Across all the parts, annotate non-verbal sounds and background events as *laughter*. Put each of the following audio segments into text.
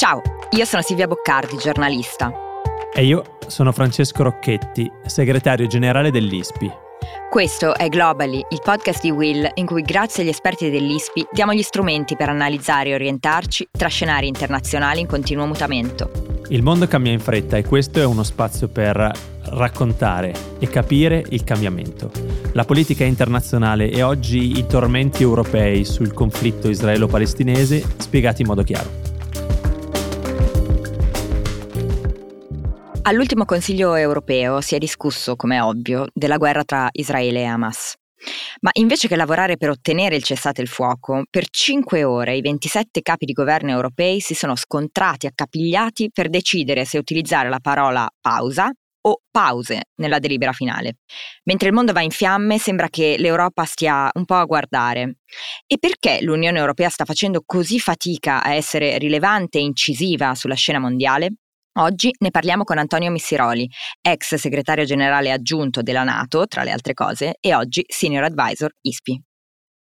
Ciao, io sono Silvia Boccardi, giornalista. E io sono Francesco Rocchetti, segretario generale dell'ISPI. Questo è Globally, il podcast di Will in cui grazie agli esperti dell'ISPI diamo gli strumenti per analizzare e orientarci tra scenari internazionali in continuo mutamento. Il mondo cambia in fretta e questo è uno spazio per raccontare e capire il cambiamento. La politica internazionale e oggi i tormenti europei sul conflitto israelo-palestinese spiegati in modo chiaro. All'ultimo Consiglio europeo si è discusso, come è ovvio, della guerra tra Israele e Hamas. Ma invece che lavorare per ottenere il cessate il fuoco, per cinque ore i 27 capi di governo europei si sono scontrati accapigliati per decidere se utilizzare la parola pausa o pause nella delibera finale. Mentre il mondo va in fiamme, sembra che l'Europa stia un po' a guardare. E perché l'Unione Europea sta facendo così fatica a essere rilevante e incisiva sulla scena mondiale? Oggi ne parliamo con Antonio Missiroli, ex segretario generale aggiunto della Nato, tra le altre cose, e oggi senior advisor ISPI.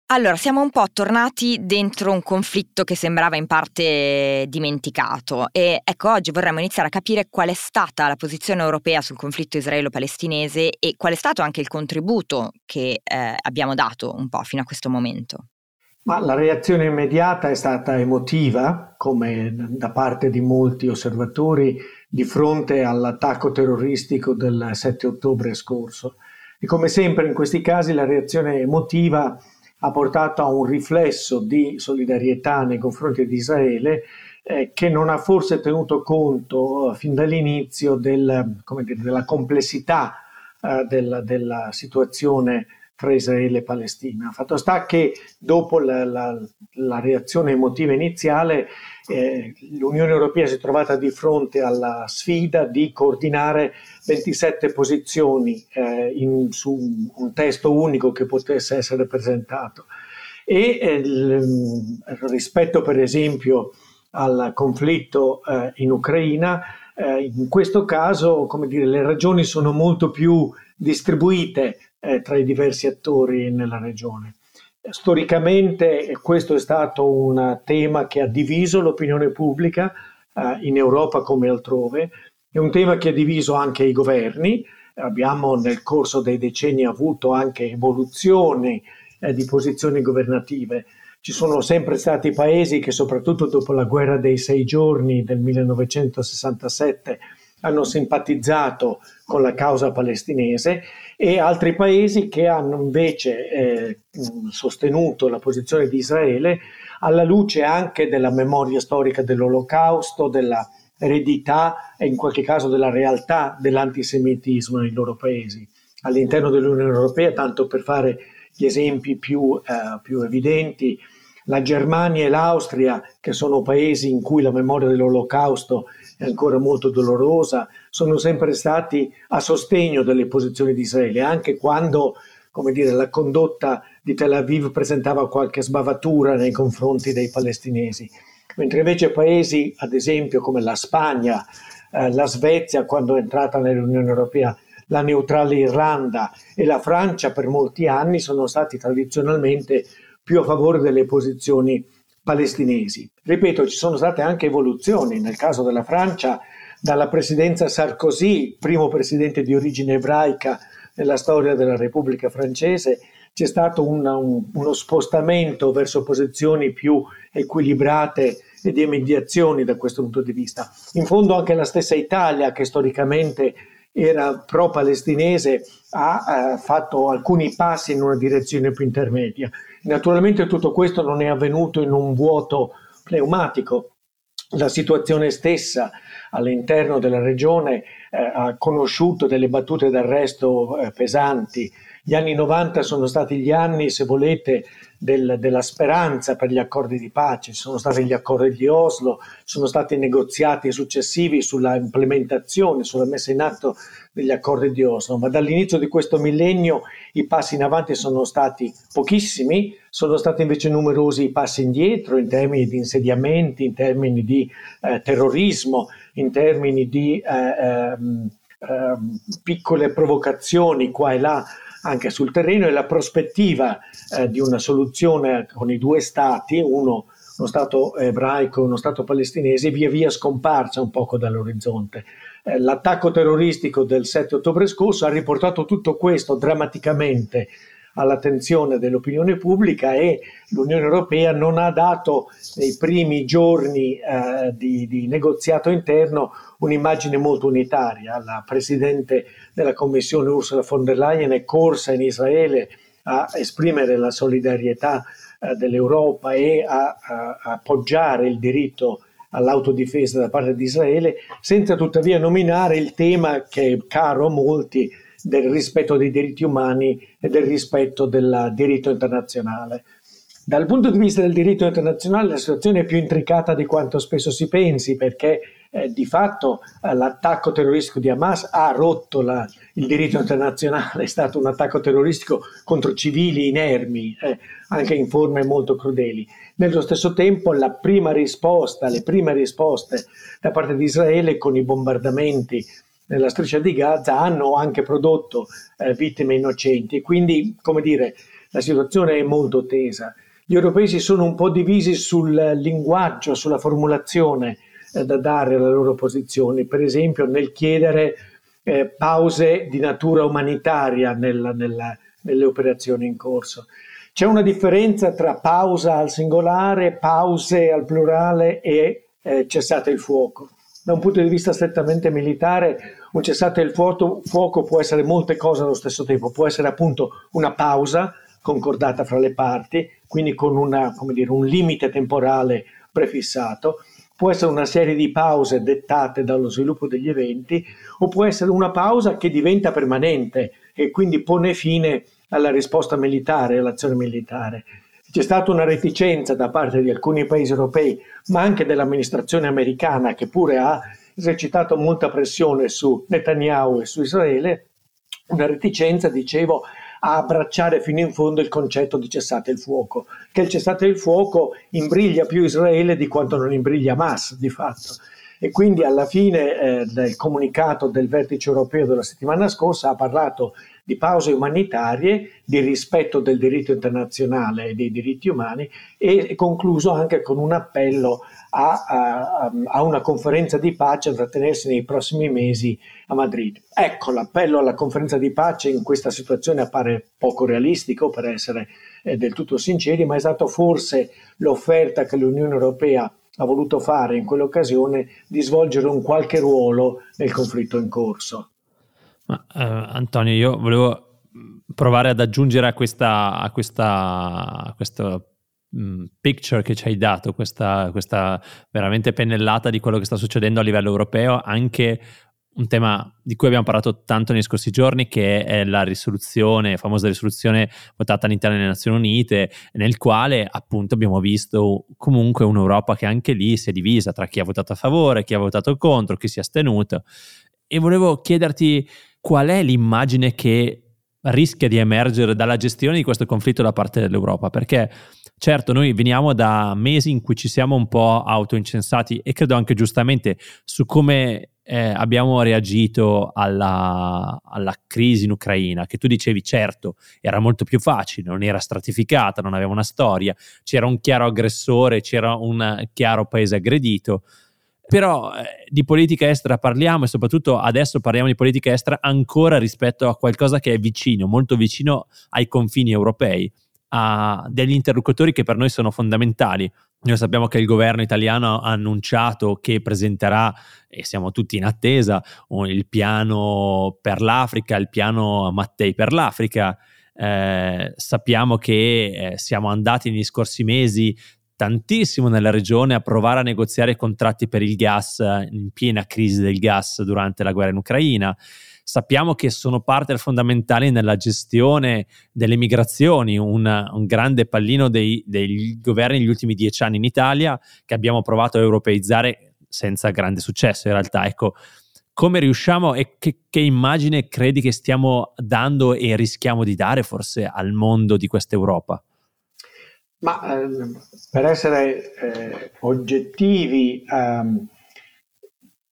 Allora, siamo un po' tornati dentro un conflitto che sembrava in parte dimenticato e ecco, oggi vorremmo iniziare a capire qual è stata la posizione europea sul conflitto israelo-palestinese e qual è stato anche il contributo che eh, abbiamo dato un po' fino a questo momento. Ma la reazione immediata è stata emotiva, come da parte di molti osservatori, di fronte all'attacco terroristico del 7 ottobre scorso. E come sempre in questi casi la reazione emotiva ha portato a un riflesso di solidarietà nei confronti di Israele eh, che non ha forse tenuto conto eh, fin dall'inizio del, dire, della complessità eh, della, della situazione tra Israele e Palestina. Fatto sta che dopo la, la, la reazione emotiva iniziale eh, l'Unione Europea si è trovata di fronte alla sfida di coordinare 27 posizioni eh, in, su un testo unico che potesse essere presentato. E eh, rispetto per esempio al conflitto eh, in Ucraina, eh, in questo caso dire, le ragioni sono molto più distribuite eh, tra i diversi attori nella regione. Storicamente questo è stato un tema che ha diviso l'opinione pubblica eh, in Europa come altrove, è un tema che ha diviso anche i governi, abbiamo nel corso dei decenni avuto anche evoluzioni eh, di posizioni governative. Ci sono sempre stati paesi che soprattutto dopo la guerra dei sei giorni del 1967 hanno simpatizzato con la causa palestinese e altri paesi che hanno invece eh, sostenuto la posizione di Israele alla luce anche della memoria storica dell'olocausto, della eredità e in qualche caso della realtà dell'antisemitismo nei loro paesi. All'interno dell'Unione Europea, tanto per fare gli esempi più, eh, più evidenti, la Germania e l'Austria, che sono paesi in cui la memoria dell'olocausto è ancora molto dolorosa, sono sempre stati a sostegno delle posizioni di Israele, anche quando come dire, la condotta di Tel Aviv presentava qualche sbavatura nei confronti dei palestinesi, mentre invece paesi, ad esempio, come la Spagna, eh, la Svezia, quando è entrata nell'Unione Europea, la neutrale Irlanda e la Francia per molti anni sono stati tradizionalmente più a favore delle posizioni palestinesi. Ripeto, ci sono state anche evoluzioni, nel caso della Francia, dalla presidenza Sarkozy, primo presidente di origine ebraica nella storia della Repubblica francese, c'è stato una, un, uno spostamento verso posizioni più equilibrate e di mediazioni da questo punto di vista. In fondo anche la stessa Italia, che storicamente era pro-palestinese, ha eh, fatto alcuni passi in una direzione più intermedia. Naturalmente tutto questo non è avvenuto in un vuoto pneumatico. La situazione stessa all'interno della regione eh, ha conosciuto delle battute d'arresto eh, pesanti. Gli anni 90 sono stati gli anni, se volete, del, della speranza per gli accordi di pace, sono stati gli accordi di Oslo, sono stati negoziati successivi sulla implementazione, sulla messa in atto degli accordi di Oslo, ma dall'inizio di questo millennio i passi in avanti sono stati pochissimi, sono stati invece numerosi i passi indietro in termini di insediamenti, in termini di eh, terrorismo, in termini di eh, ehm, ehm, piccole provocazioni qua e là anche sul terreno e la prospettiva eh, di una soluzione con i due stati, uno uno Stato ebraico, uno Stato palestinese, via via scomparsa un poco dall'orizzonte. Eh, l'attacco terroristico del 7 ottobre scorso ha riportato tutto questo drammaticamente all'attenzione dell'opinione pubblica e l'Unione Europea non ha dato nei primi giorni eh, di, di, negoziato interno un'immagine molto unitaria. La Presidente della Commissione Ursula von der Leyen è corsa in Israele a esprimere la solidarietà eh, dell'Europa e a, a, a appoggiare il diritto all'autodifesa da parte di Israele, senza tuttavia nominare il tema che è caro a molti del rispetto dei diritti umani e del rispetto del diritto internazionale. Dal punto di vista del diritto internazionale la situazione è più intricata di quanto spesso si pensi perché eh, di fatto eh, l'attacco terroristico di Hamas ha rotto la, il diritto internazionale, è stato un attacco terroristico contro civili inermi, eh, anche in forme molto crudeli. Nello stesso tempo la prima risposta, le prime risposte da parte di Israele con i bombardamenti nella striscia di Gaza hanno anche prodotto eh, vittime innocenti. Quindi, come dire, la situazione è molto tesa. Gli europei si sono un po' divisi sul linguaggio, sulla formulazione eh, da dare alle loro posizioni, per esempio nel chiedere eh, pause di natura umanitaria nella, nella, nelle operazioni in corso. C'è una differenza tra pausa al singolare, pause al plurale e eh, cessate il fuoco da un punto di vista strettamente militare, un cessate il fuoco, fuoco può essere molte cose allo stesso tempo, può essere appunto una pausa concordata fra le parti, quindi con una, dire, un limite temporale prefissato, può essere una serie di pause dettate dallo sviluppo degli eventi o può essere una pausa che diventa permanente e quindi pone fine alla risposta militare, all'azione militare. C'è stata una reticenza da parte di alcuni paesi europei, ma anche dell'amministrazione americana, che pure ha esercitato molta pressione su Netanyahu e su Israele, una reticenza, dicevo, a abbracciare fino in fondo il concetto di cessate il fuoco, che il cessate il fuoco imbriglia più Israele di quanto non imbriglia Hamas, di fatto. E quindi alla fine eh, del comunicato del vertice europeo della settimana scorsa ha parlato di pause umanitarie, di rispetto del diritto internazionale e dei diritti umani e concluso anche con un appello a, a, a, una conferenza di pace da tenersi nei prossimi mesi a Madrid. Ecco, l'appello alla conferenza di pace in questa situazione appare poco realistico per essere eh, del tutto sinceri, ma è stata forse l'offerta che l'Unione Europea ha voluto fare in quell'occasione di svolgere un qualche ruolo nel conflitto in corso. Ma, eh, Antonio, io volevo provare ad aggiungere a questa, a questa, a questa mh, picture che ci hai dato, questa, questa veramente pennellata di quello che sta succedendo a livello europeo, anche un tema di cui abbiamo parlato tanto nei scorsi giorni, che è la risoluzione, famosa risoluzione votata all'interno delle Nazioni Unite, nel quale appunto abbiamo visto comunque un'Europa che anche lì si è divisa tra chi ha votato a favore, chi ha votato contro, chi si è astenuto. E volevo chiederti qual è l'immagine che rischia di emergere dalla gestione di questo conflitto da parte dell'Europa, perché certo noi veniamo da mesi in cui ci siamo un po' autoincensati e credo anche giustamente su come eh, abbiamo reagito alla, alla, crisi in Ucraina, che tu dicevi certo era molto più facile, non era stratificata, non aveva una storia, c'era un chiaro aggressore, c'era un chiaro paese aggredito, però eh, di politica estera parliamo e soprattutto adesso parliamo di politica estera ancora rispetto a qualcosa che è vicino, molto vicino ai confini europei, a degli interlocutori che per noi sono fondamentali. Noi sappiamo che il governo italiano ha annunciato che presenterà, e siamo tutti in attesa, il piano per l'Africa, il piano Mattei per l'Africa. Eh, sappiamo che eh, siamo andati negli scorsi mesi tantissimo nella regione a provare a negoziare contratti per il gas in piena crisi del gas durante la guerra in Ucraina. Sappiamo che sono parte fondamentale nella gestione delle migrazioni, un, un grande pallino dei, dei governi negli ultimi dieci anni in Italia che abbiamo provato a europeizzare senza grande successo in realtà. Ecco, come riusciamo e che, che, immagine credi che stiamo dando e rischiamo di dare forse al mondo di questa Europa? Ma ehm, per essere eh, oggettivi, ehm,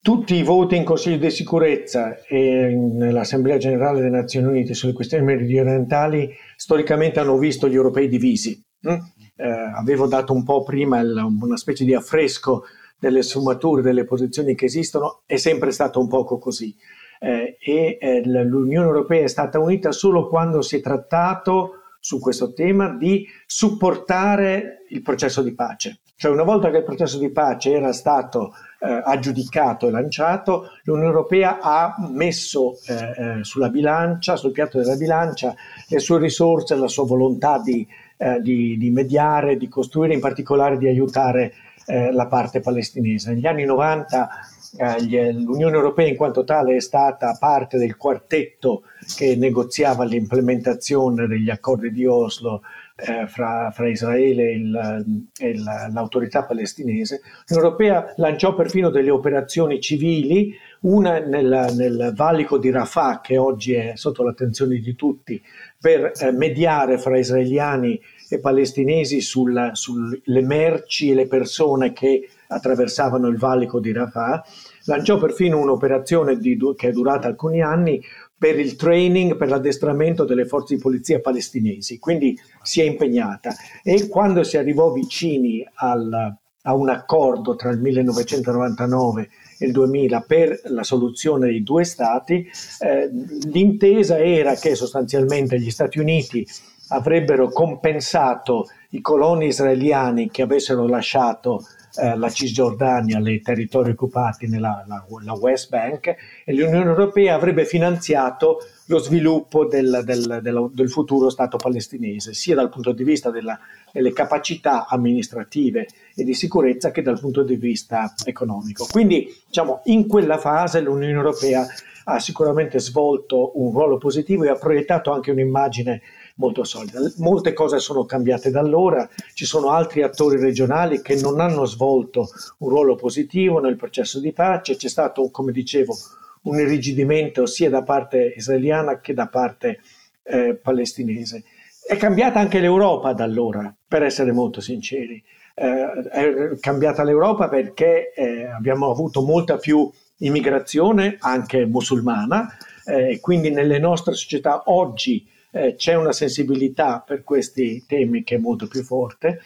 tutti i voti in Consiglio di sicurezza e nell'Assemblea generale delle Nazioni Unite sulle questioni meridionali storicamente hanno visto gli europei divisi. Mm? Eh, avevo dato un po' prima il, una specie di affresco delle sfumature, delle posizioni che esistono, è sempre stato un poco così. Eh, e eh, l'Unione Europea è stata unita solo quando si è trattato su questo tema di supportare il processo di pace. Cioè una volta che il processo di pace era stato eh, aggiudicato e lanciato, l'Unione Europea ha messo eh, eh, sulla bilancia, sul piatto della bilancia, le sue risorse, la sua volontà di, eh, di, di mediare, di costruire, in particolare di aiutare eh, la parte palestinese. Negli anni 90 eh, l'Unione Europea in quanto tale è stata parte del quartetto che negoziava l'implementazione degli accordi di Oslo eh, fra, fra, Israele e, il, e l'autorità palestinese. L'Unione Europea lanciò perfino delle operazioni civili, una nel, nel valico di Rafah, che oggi è sotto l'attenzione di tutti, per eh, mediare fra israeliani e palestinesi sulle merci e le persone che attraversavano il valico di Rafah, lanciò perfino un'operazione di, che è durata alcuni anni per il training, per l'addestramento delle forze di polizia palestinesi, quindi si è impegnata. E quando si arrivò vicini al, a un accordo tra il 1999 e il 2000 per la soluzione dei due stati, eh, l'intesa era che sostanzialmente gli Stati Uniti avrebbero compensato i coloni israeliani che avessero lasciato eh, la Cisgiordania, i territori occupati nella la, la West Bank e l'Unione Europea avrebbe finanziato lo sviluppo del, del, del, del, futuro Stato palestinese, sia dal punto di vista della, delle capacità amministrative e di sicurezza che dal punto di vista economico. Quindi, diciamo, in quella fase l'Unione Europea ha sicuramente svolto un ruolo positivo e ha proiettato anche un'immagine molto solida. Molte cose sono cambiate da allora, ci sono altri attori regionali che non hanno svolto un ruolo positivo nel processo di pace, c'è stato, come dicevo, un irrigidimento sia da parte israeliana che da parte eh, palestinese. È cambiata anche l'Europa da allora, per essere molto sinceri. Eh, è cambiata l'Europa perché eh, abbiamo avuto molta più immigrazione, anche musulmana, e eh, quindi nelle nostre società oggi eh, c'è una sensibilità per questi temi che è molto più forte.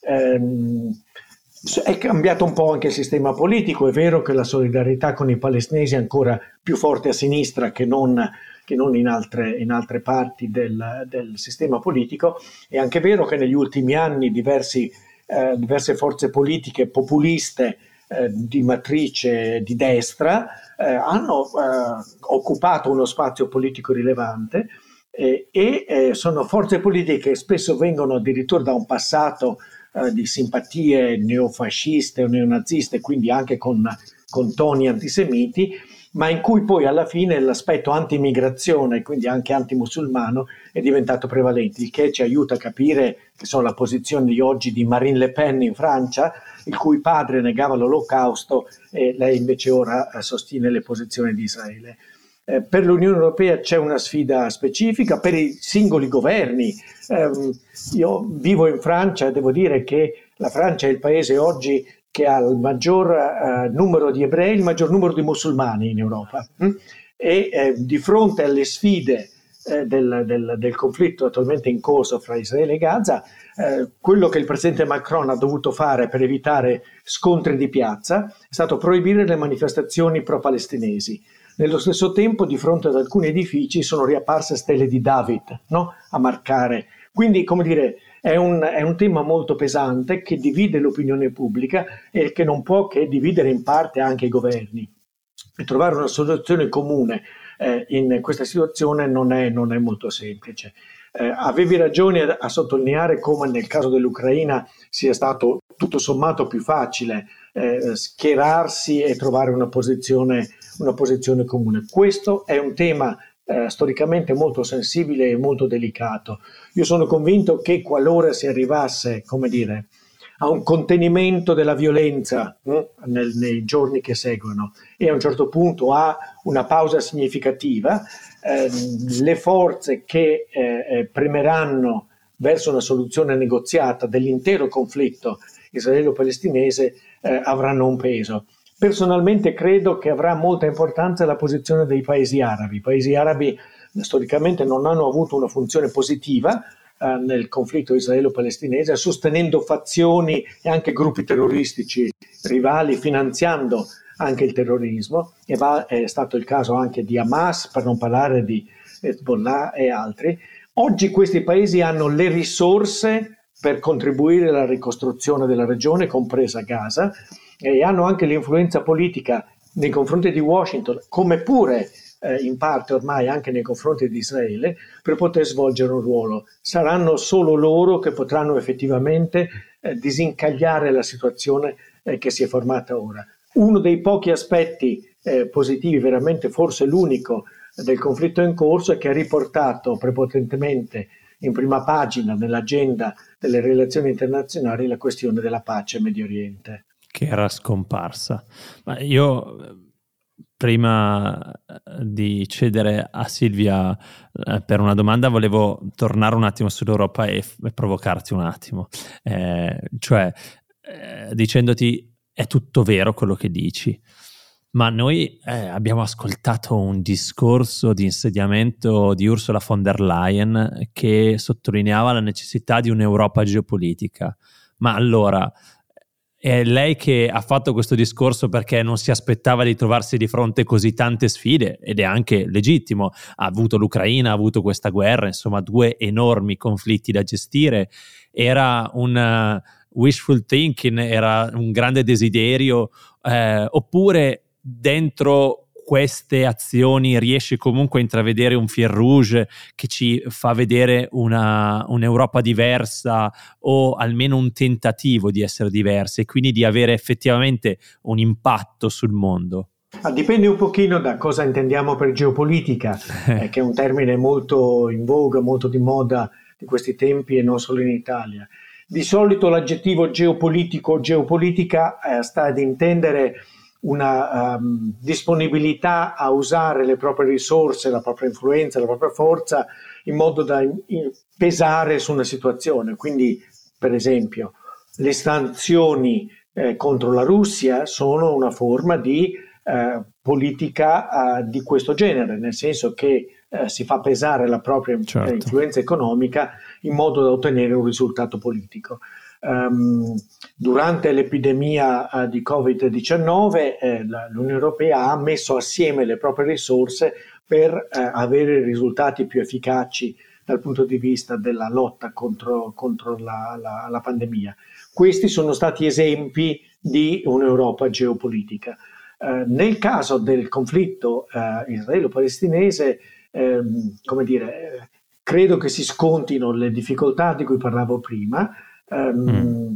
Eh, è cambiato un po' anche il sistema politico, è vero che la solidarietà con i palestinesi è ancora più forte a sinistra che non, che non in, altre, in, altre, parti del, del, sistema politico, è anche vero che negli ultimi anni diversi, eh, diverse forze politiche populiste eh, di matrice di destra eh, hanno eh, occupato uno spazio politico rilevante eh, e eh, sono forze politiche che spesso vengono addirittura da un passato eh, di simpatie neofasciste o neonaziste, quindi anche con, con toni antisemiti, ma in cui poi alla fine l'aspetto anti-immigrazione, quindi anche anti-musulmano, è diventato prevalente, il che ci aiuta a capire che sono la posizione di oggi di Marine Le Pen in Francia, il cui padre negava l'olocausto e lei invece ora eh, sostiene le posizioni di Israele. Eh, per l'Unione Europea c'è una sfida specifica, per i singoli governi. Eh, io vivo in Francia e devo dire che la Francia è il paese oggi che ha il maggior eh, numero di ebrei, il maggior numero di musulmani in Europa. Hm? E eh, di fronte alle sfide eh, del, del, del, conflitto attualmente in corso fra Israele e Gaza, eh, quello che il presidente Macron ha dovuto fare per evitare scontri di piazza è stato proibire le manifestazioni pro-palestinesi. Nello stesso tempo, di fronte ad alcuni edifici sono riapparse stelle di David no? a marcare. Quindi, come dire, è un, è un, tema molto pesante che divide l'opinione pubblica e che non può che dividere in parte anche i governi. E trovare una soluzione comune eh, in questa situazione non è, non è molto semplice. Eh, avevi ragione a, a sottolineare come nel caso dell'Ucraina sia stato tutto sommato più facile eh, schierarsi e trovare una posizione, una posizione comune. Questo è un tema eh, storicamente molto sensibile e molto delicato. Io sono convinto che qualora si arrivasse, come dire, a un contenimento della violenza eh, nel, nei giorni che seguono e a un certo punto a una pausa significativa, eh, le forze che eh, eh, premeranno verso una soluzione negoziata dell'intero conflitto israelo-palestinese eh, avranno un peso. Personalmente credo che avrà molta importanza la posizione dei paesi arabi. I paesi arabi storicamente non hanno avuto una funzione positiva eh, nel conflitto israelo-palestinese, sostenendo fazioni e anche gruppi terroristici rivali, finanziando anche il terrorismo, e va, è stato il caso anche di Hamas, per non parlare di Hezbollah e altri. Oggi questi paesi hanno le risorse per contribuire alla ricostruzione della regione, compresa Gaza, e hanno anche l'influenza politica nei confronti di Washington, come pure eh, in parte ormai anche nei confronti di Israele, per poter svolgere un ruolo. Saranno solo loro che potranno effettivamente eh, disincagliare la situazione eh, che si è formata ora. Uno dei pochi aspetti eh, positivi, veramente forse l'unico, del conflitto in corso è che ha riportato prepotentemente in prima pagina nell'agenda delle relazioni internazionali la questione della pace in Medio Oriente. Che era scomparsa. Ma io prima di cedere a Silvia eh, per una domanda volevo tornare un attimo sull'Europa e, e provocarti un attimo. Eh, cioè, eh, dicendoti è tutto vero quello che dici, ma noi eh, abbiamo ascoltato un discorso di insediamento di Ursula von der Leyen che sottolineava la necessità di un'Europa geopolitica. Ma allora, è lei che ha fatto questo discorso perché non si aspettava di trovarsi di fronte così tante sfide ed è anche legittimo. Ha avuto l'Ucraina, ha avuto questa guerra, insomma due enormi conflitti da gestire. Era un uh, wishful thinking, era un grande desiderio, eh, oppure dentro queste azioni riesce comunque a intravedere un fil rouge che ci fa vedere una, un'Europa diversa o almeno un tentativo di essere diversi e quindi di avere effettivamente un impatto sul mondo? Ah, dipende un pochino da cosa intendiamo per geopolitica, *laughs* eh, che è un termine molto in voga, molto di moda di questi tempi e non solo in Italia. Di solito l'aggettivo geopolitico o geopolitica eh, sta ad intendere una um, disponibilità a usare le proprie risorse, la propria influenza, la propria forza in modo da in, in, pesare su una situazione. Quindi, per esempio, le sanzioni eh, contro la Russia sono una forma di eh, politica eh, di questo genere, nel senso che eh, si fa pesare la propria certo. influenza economica in modo da ottenere un risultato politico. Um, durante l'epidemia uh, di Covid-19 eh, l'Unione Europea ha messo assieme le proprie risorse per eh, avere risultati più efficaci dal punto di vista della lotta contro, contro la, la, la, pandemia. Questi sono stati esempi di un'Europa geopolitica. Eh, nel caso del conflitto eh, israelo-palestinese, ehm, come dire, credo che si scontino le difficoltà di cui parlavo prima, Um, mm.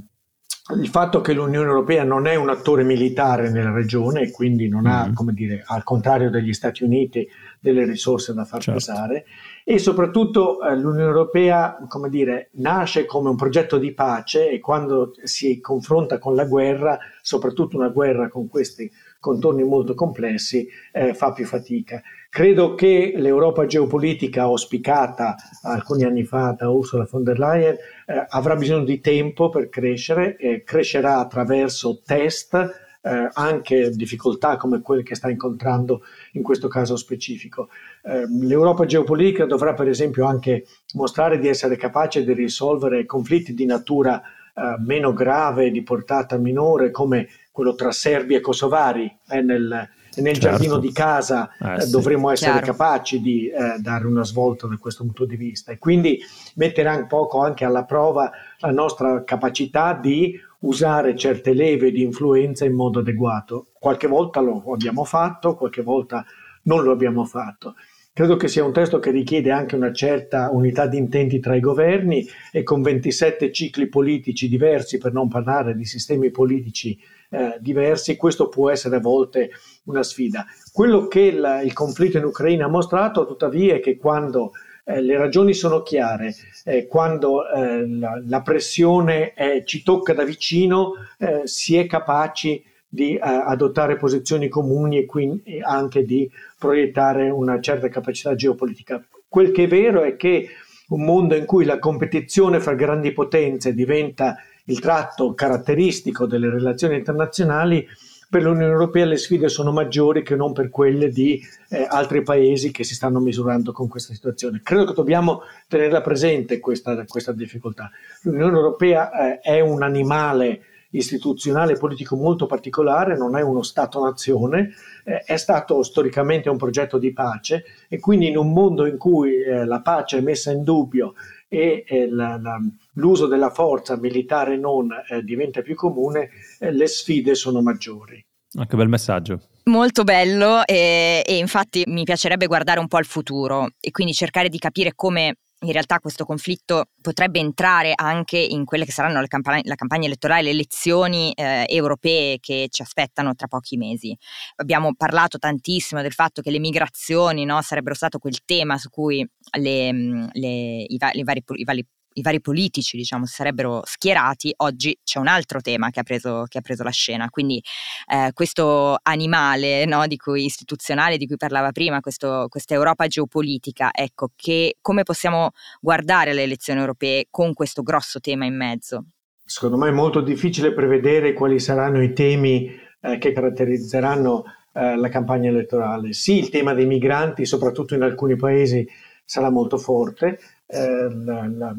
Il fatto che l'Unione Europea non è un attore militare nella regione e quindi non ha, mm. come dire, al contrario degli Stati Uniti, delle risorse da far certo. pesare e soprattutto eh, l'Unione Europea, come dire, nasce come un progetto di pace e quando si confronta con la guerra, soprattutto una guerra con questi contorni molto complessi, eh, fa più fatica. Credo che l'Europa geopolitica auspicata alcuni anni fa da Ursula von der Leyen eh, avrà bisogno di tempo per crescere, e crescerà attraverso test, eh, anche difficoltà come quelle che sta incontrando in questo caso specifico. Eh, L'Europa geopolitica dovrà per esempio anche mostrare di essere capace di risolvere conflitti di natura eh, meno grave, di portata minore, come quello tra serbi e kosovari, eh, nel, nel certo. giardino di casa eh, eh, dovremo essere Chiaro. capaci di eh, dare una svolta da questo punto di vista e quindi mettere un poco anche alla prova la nostra capacità di usare certe leve di influenza in modo adeguato. Qualche volta lo abbiamo fatto, qualche volta non lo abbiamo fatto. Credo che sia un testo che richiede anche una certa unità di intenti tra i governi e con 27 cicli politici diversi, per non parlare di sistemi politici eh, diversi, questo può essere a volte una sfida. Quello che il, il conflitto in Ucraina ha mostrato, tuttavia, è che quando eh, le ragioni sono chiare, eh, quando eh, la, la, pressione ci tocca da vicino, eh, si è capaci di adottare posizioni comuni e quindi anche di proiettare una certa capacità geopolitica. Quel che è vero è che un mondo in cui la competizione fra grandi potenze diventa il tratto caratteristico delle relazioni internazionali per l'Unione Europea le sfide sono maggiori che non per quelle di eh, altri paesi che si stanno misurando con questa situazione. Credo che dobbiamo tenerla presente questa, questa difficoltà. L'Unione Europea eh, è un animale istituzionale e politico molto particolare, non è uno Stato-nazione, eh, è stato storicamente un progetto di pace e quindi in un mondo in cui eh, la pace è messa in dubbio e eh, la, la, l'uso della forza militare non eh, diventa più comune, eh, le sfide sono maggiori. Ah, che bel messaggio. Molto bello e, e, infatti mi piacerebbe guardare un po' al futuro e quindi cercare di capire come in realtà questo conflitto potrebbe entrare anche in quelle che saranno le campagna, la campagna elettorale, le elezioni eh, europee che ci aspettano tra pochi mesi. Abbiamo parlato tantissimo del fatto che le migrazioni no, sarebbero stato quel tema su cui le, le, i, i, vari, i, vari, i vari politici diciamo, si sarebbero schierati, oggi c'è un altro tema che ha preso, che ha preso la scena. Quindi eh, questo animale no, di cui, istituzionale di cui parlava prima, questa Europa geopolitica, ecco, che, come possiamo guardare le elezioni europee con questo grosso tema in mezzo? Secondo me è molto difficile prevedere quali saranno i temi eh, che caratterizzeranno eh, la campagna elettorale. Sì, il tema dei migranti, soprattutto in alcuni paesi, sarà molto forte, eh, la, la,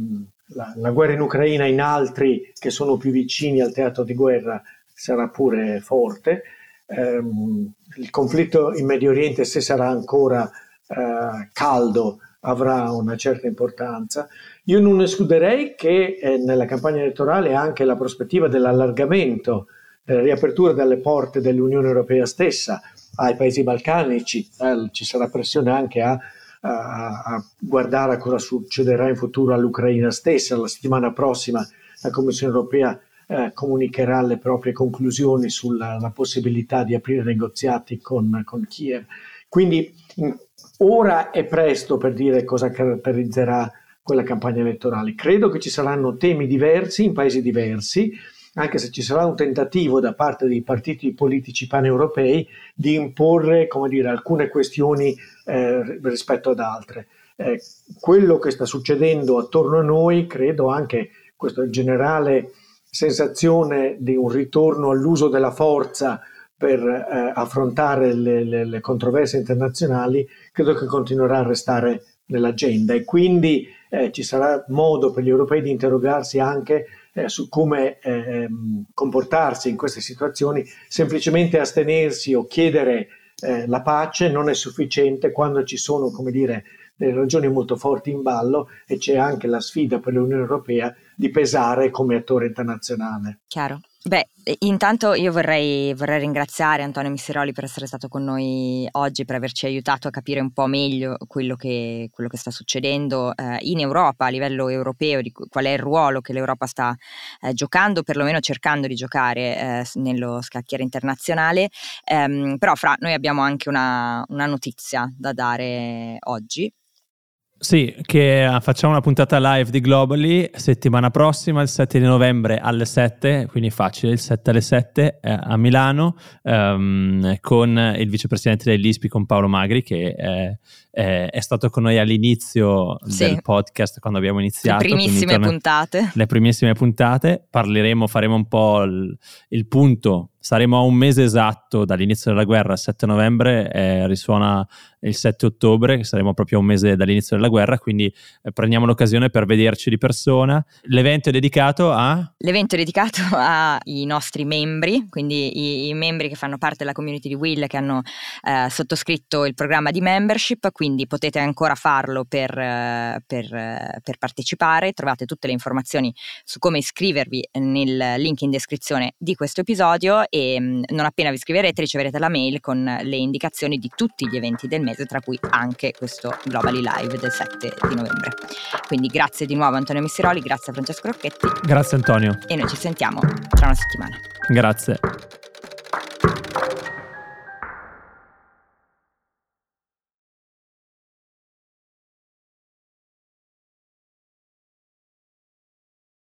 la, la, guerra in Ucraina in altri che sono più vicini al teatro di guerra sarà pure forte. Eh, il conflitto in Medio Oriente, se sarà ancora eh, caldo, avrà una certa importanza. Io non escluderei che eh, nella campagna elettorale anche la prospettiva dell'allargamento, della riapertura delle porte dell'Unione Europea stessa ai paesi balcanici, eh, ci sarà pressione anche a a, a guardare a cosa succederà in futuro all'Ucraina stessa. La settimana prossima la Commissione europea eh, comunicherà le proprie conclusioni sulla possibilità di aprire negoziati con, con Kiev. Quindi in, ora è presto per dire cosa caratterizzerà quella campagna elettorale. Credo che ci saranno temi diversi in paesi diversi anche se ci sarà un tentativo da parte dei partiti politici paneuropei di imporre dire, alcune questioni eh, rispetto ad altre. Eh, quello che sta succedendo attorno a noi, credo anche questa generale sensazione di un ritorno all'uso della forza per eh, affrontare le, le, le, controversie internazionali, credo che continuerà a restare nell'agenda e quindi eh, ci sarà modo per gli europei di interrogarsi anche eh, su come eh, comportarsi in queste situazioni, semplicemente astenersi o chiedere eh, la pace non è sufficiente quando ci sono, come dire, delle ragioni molto forti in ballo e c'è anche la sfida per l'Unione Europea di pesare come attore internazionale. Chiaro. Beh, intanto io vorrei, vorrei, ringraziare Antonio Misseroli per essere stato con noi oggi, per averci aiutato a capire un po' meglio quello che, quello che sta succedendo eh, in Europa, a livello europeo, di qual è il ruolo che l'Europa sta eh, giocando, perlomeno cercando di giocare eh, nello scacchiere internazionale. Ehm, però fra noi abbiamo anche una, una notizia da dare oggi. Sì, che eh, facciamo una puntata live di Globally settimana prossima, il 7 di novembre alle 7, quindi facile, il 7 alle 7 eh, a Milano, ehm, con il vicepresidente dell'ISPI, con Paolo Magri, che è, è, è stato con noi all'inizio sì. del podcast, quando abbiamo iniziato. Le primissime puntate. Le primissime puntate, parleremo, faremo un po' il, il punto saremo a un mese esatto dall'inizio della guerra, il 7 novembre, eh, risuona il 7 ottobre, saremo proprio a un mese dall'inizio della guerra, quindi eh, prendiamo l'occasione per vederci di persona. L'evento è dedicato a... L'evento è dedicato *laughs* ai nostri membri, quindi i, i membri che fanno parte della community di Will, che hanno eh, sottoscritto il programma di membership, quindi potete ancora farlo per, eh, per, eh, per partecipare. Trovate tutte le informazioni su come iscrivervi nel link in descrizione di questo episodio e mm, non appena vi iscriverete riceverete la mail con le indicazioni di tutti gli eventi del mese, tra cui anche questo Globally Live del 7 di novembre. Quindi grazie di nuovo Antonio Missiroli, grazie a Francesco Rocchetti. Grazie Antonio. E noi ci sentiamo tra una settimana. Grazie.